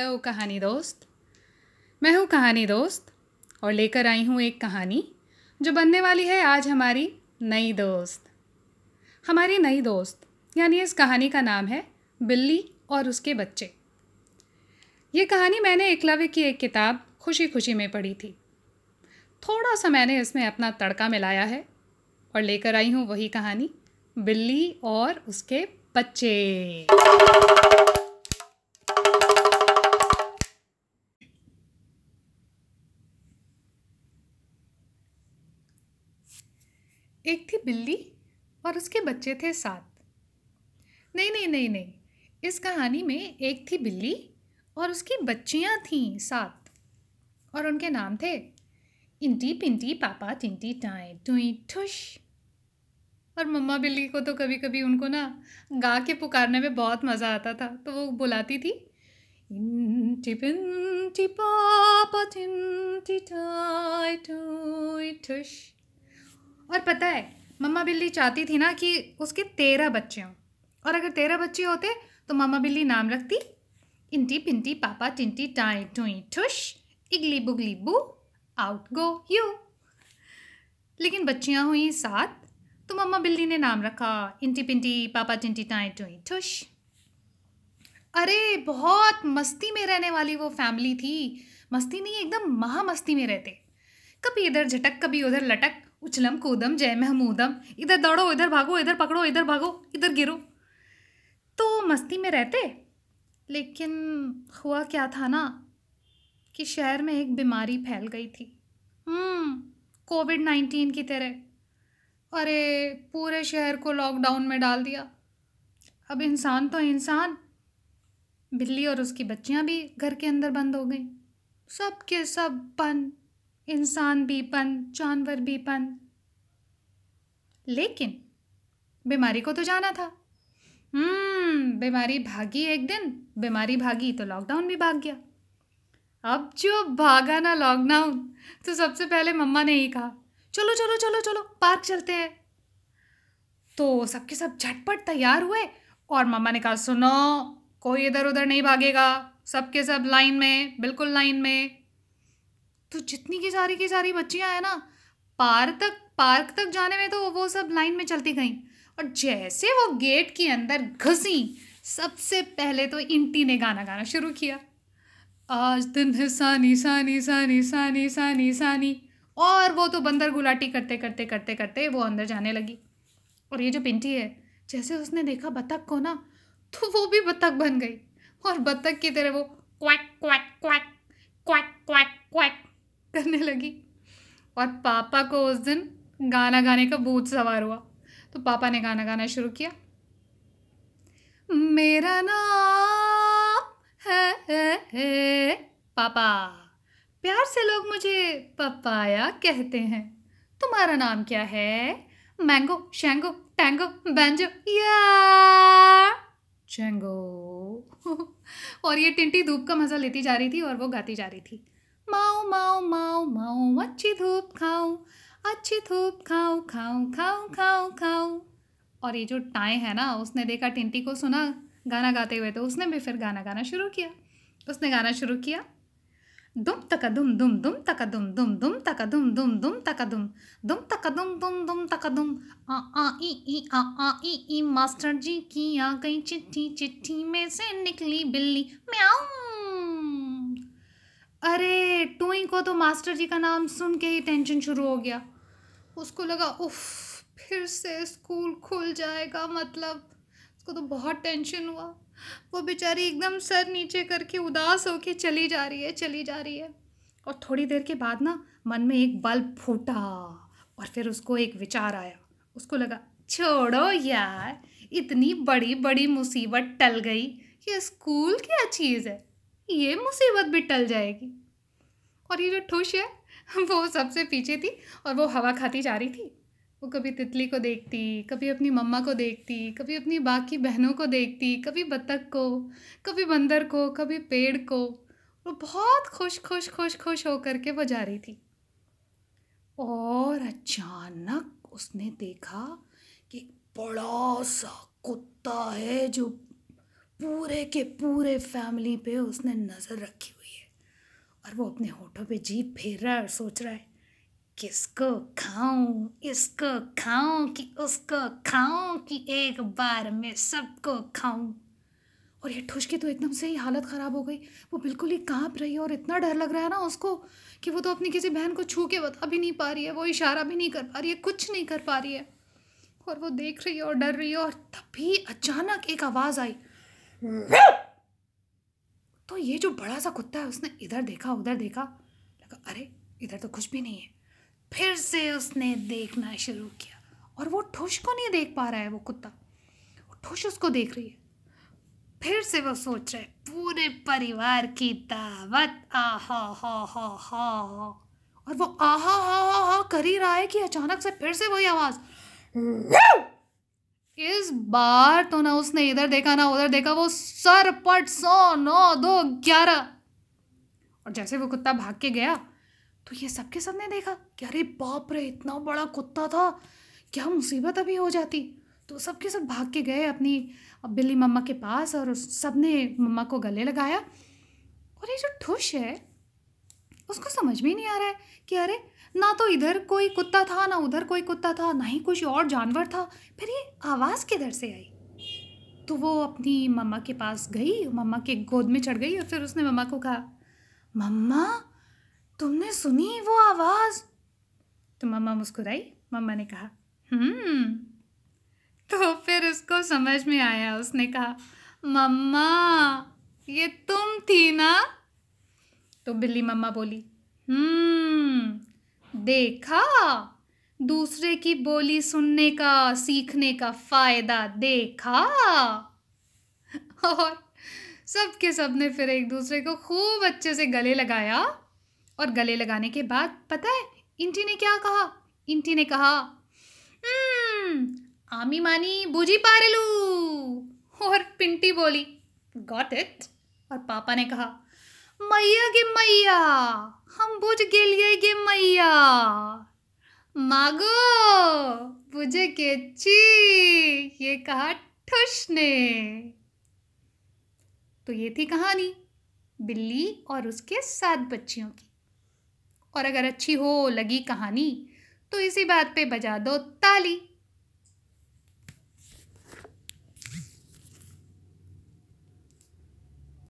Hello कहानी दोस्त। मैं हूँ कहानी दोस्त और लेकर आई हूँ एक कहानी जो बनने वाली है आज हमारी नई दोस्त। हमारी नई दोस्त, यानी इस कहानी का नाम है बिल्ली और उसके बच्चे। ये कहानी मैंने एकलव्य की एक किताब खुशी खुशी में पढ़ी थी। थोड़ा सा मैंने इसमें अपना तड़का मिलाया है और लेकर आई हूँ वही कहानी बिल्ली और उसके बच्चे। एक थी बिल्ली और उसके बच्चे थे सात। नहीं नहीं नहीं नहीं, इस कहानी में एक थी बिल्ली और उसकी बच्चियाँ थीं सात और उनके नाम थे इंटी पिंटी, पापा टिंटी टाई, टुई, ठुश। और मम्मा बिल्ली को तो कभी कभी उनको ना गा के पुकारने में बहुत मज़ा आता था तो वो बुलाती थी, इंटी पिंटी, पापा टिंटी टाई, टुई, ठुश। और पता है, मम्मा बिल्ली चाहती थी ना कि उसके तेरह बच्चे हों। और अगर तेरह बच्चे होते तो मम्मा बिल्ली नाम रखती, इंटी पिंटी पापा टिंटी टाई टुई ठुश, इगली बुगली बू आउट गो यू लेकिन बच्चियाँ हुई सात तो मम्मा बिल्ली ने नाम रखा, इंटी पिंटी पापा टिंटी टाई टुई ठुश. अरे, बहुत मस्ती में रहने वाली वो फैमिली थी। मस्ती नहीं, एकदम महा मस्ती में रहते। कभी इधर झटक, कभी उधर लटक उछलम कूदम, जय महमूदम इधर दौड़ो, इधर भागो, इधर पकड़ो, इधर भागो, इधर गिरो। तो मस्ती में रहते? लेकिन हुआ क्या था ना कि शहर में एक बीमारी फैल गई थी। कोविड नाइन्टीन की तरह। अरे, पूरे शहर को लॉकडाउन में डाल दिया। अब इंसान तो इंसान। बिल्ली और उसकी बच्चियाँ भी घर के अंदर बंद हो गई। सब के सब बंद। इंसान भी बंद जानवर भी बंद लेकिन बीमारी को तो जाना था। हम्म बीमारी भागी एक दिन, बीमारी भागी तो लॉकडाउन भी भाग गया। अब जो भागा ना लॉकडाउन तो सबसे पहले मम्मा ने ही कहा, चलो चलो चलो चलो, पार्क चलते हैं। तो सबके सब झटपट तैयार हुए और मम्मा ने कहा, सुनो, कोई इधर उधर नहीं भागेगा। सबके सब लाइन में, बिल्कुल लाइन में तो जितनी की सारी की सारी बच्चियाँ हैं ना पार्क तक पार्क तक जाने में तो वो सब लाइन में चलती गई। और जैसे वो गेट के अंदर घुसी, सबसे पहले तो इंटी ने गाना गाना शुरू किया। आज दिन है सानी सानी सानी सानी सानी सानी। और वो तो बंदर गुलाटी करते करते करते करते वो अंदर जाने लगी। और ये जो पिंटी है, जैसे उसने देखा बतख को ना तो वो भी बतख बन गई। और बतख की तरह वो quack quack quack quack quack quack. करने लगी। और पापा को उस दिन गाना गाने का भूत सवार हुआ। तो पापा ने गाना गाना शुरू किया। मेरा नाम है, है, है पापा। प्यार से लोग मुझे पपाया कहते हैं। तुम्हारा नाम क्या है? मैंगो शैंगो टैंगो बैंजो या। और ये टिंटी धूप का मज़ा लेती जा रही थी और वो गाती जा रही थी। माओ माओ माओ माओ, अच्छी धूप खाऊं अच्छी धूप खाऊं खाऊं खाऊं खाऊं खाऊं और ये जो टाए है ना, उसने देखा, टिंटी को सुना गाना गाते हुए तो उसने भी फिर गाना गाना शुरू किया। उसने गाना शुरू किया, दुम तका दुम दुम दुम तका दुम दुम दुम तका दुम दुम दुम तका दुम दुम तका दुम दुम दुम तका दुम आ आ, ई ई, आ आ, ई ई, मास्टर जी की आ गई चिट्ठी चिट्ठी में से निकली बिल्ली, म्याऊ। अरे टूई को तो मास्टर जी का नाम सुन के ही टेंशन शुरू हो गया। उसको लगा, उफ, फिर से स्कूल खुल जाएगा मतलब। उसको तो बहुत टेंशन हुआ। वो बेचारी एकदम सर नीचे करके उदास होके चली जा रही है, चली जा रही है। और थोड़ी देर के बाद ना, मन में एक बल्ब फूटा और फिर उसको एक विचार आया। उसको लगा, छोड़ो यार, इतनी बड़ी बड़ी मुसीबत टल गई। ये स्कूल क्या चीज़ है? ये मुसीबत भी टल जाएगी। और ये जो ठुश है, वो सबसे पीछे थी और वो हवा खाती जा रही थी। वो कभी तितली को देखती, कभी अपनी मम्मा को देखती, कभी अपनी बाकी बहनों को देखती, कभी बतख को, कभी बंदर को, कभी पेड़ को। वो बहुत खुश खुश खुश खुश होकर के वो जा रही थी। और अचानक उसने देखा कि बड़ा सा कुत्ता है जो पूरे के पूरे फैमिली पे उसने नज़र रखी हुई है। और वो अपने होठों पे जीप फेर रहा है और सोच रहा है, किसको खाऊं, इसको खाऊं कि उसको खाऊं कि एक बार में सबको खाऊं। और ये ठुश की तो एकदम से ही हालत ख़राब हो गई। वो बिल्कुल ही काँप रही है और इतना डर लग रहा है ना उसको कि वो तो अपनी किसी बहन को छू के बता भी नहीं पा रही है, वो इशारा भी नहीं कर पा रही है, कुछ नहीं कर पा रही है। और वो देख रही है और डर रही है और तभी अचानक एक आवाज़ आई। तो ये जो बड़ा सा कुत्ता है, उसने इधर देखा, उधर देखा। लगा, अरे, इधर तो कुछ भी नहीं है। फिर से उसने देखना शुरू किया। और वो ठुश को नहीं देख पा रहा है, वो कुत्ता। ठुश उसको देख रही है। फिर से वो सोच रहे पूरे परिवार की दावत, आहा, हा हा हा। और वो आहा, हा हा हा कर ही रहा है कि अचानक से फिर से वही आवाज़। इस बार तो ना उसने इधर देखा, ना उधर देखा, वो सर पट सौ, नौ, दो, ग्यारह। और जैसे वो कुत्ता भाग के गया तो ये सबके सबने देखा कि अरे बाप रे, इतना बड़ा कुत्ता था, क्या मुसीबत अभी हो जाती? तो सबके सब भाग के गए अपनी बिल्ली मम्मा के पास और सबने मम्मा को गले लगाया। और ये जो ठुश है उसको समझ में नहीं आ रहा है कि अरे, ना तो इधर कोई कुत्ता था, ना उधर कोई कुत्ता था, ना ही कुछ और जानवर था। फिर ये आवाज़ किधर से आई? तो वो अपनी मम्मा के पास गई, मम्मा के गोद में चढ़ गई और फिर उसने मम्मा को कहा, मम्मा, तुमने सुनी वो आवाज़? तो मम्मा मुस्कुराई। मम्मा ने कहा हम्म। तो फिर उसको समझ में आया, उसने कहा, मम्मा, ये तुम थी ना? तो बिल्ली मम्मा बोली हम्म देखा? दूसरे की बोली सुनने का, सीखने का फ़ायदा देखा? और सबके सबने फिर एक दूसरे को खूब अच्छे से गले लगाया। और गले लगाने के बाद पता है, इंटी ने क्या कहा? इंटी ने कहा आमी मानी बुझी पारेलू। और पिंटी बोली गॉट इट और पापा ने कहा मैया गे मैया, हम बुझ गेलिए गे मैया। मागो, बुझे के ची ये कहा ठुश ने। तो ये थी कहानी, बिल्ली और उसके सात बच्चियों की। और अगर अच्छी हो, लगी कहानी तो इसी बात पे बजा दो ताली।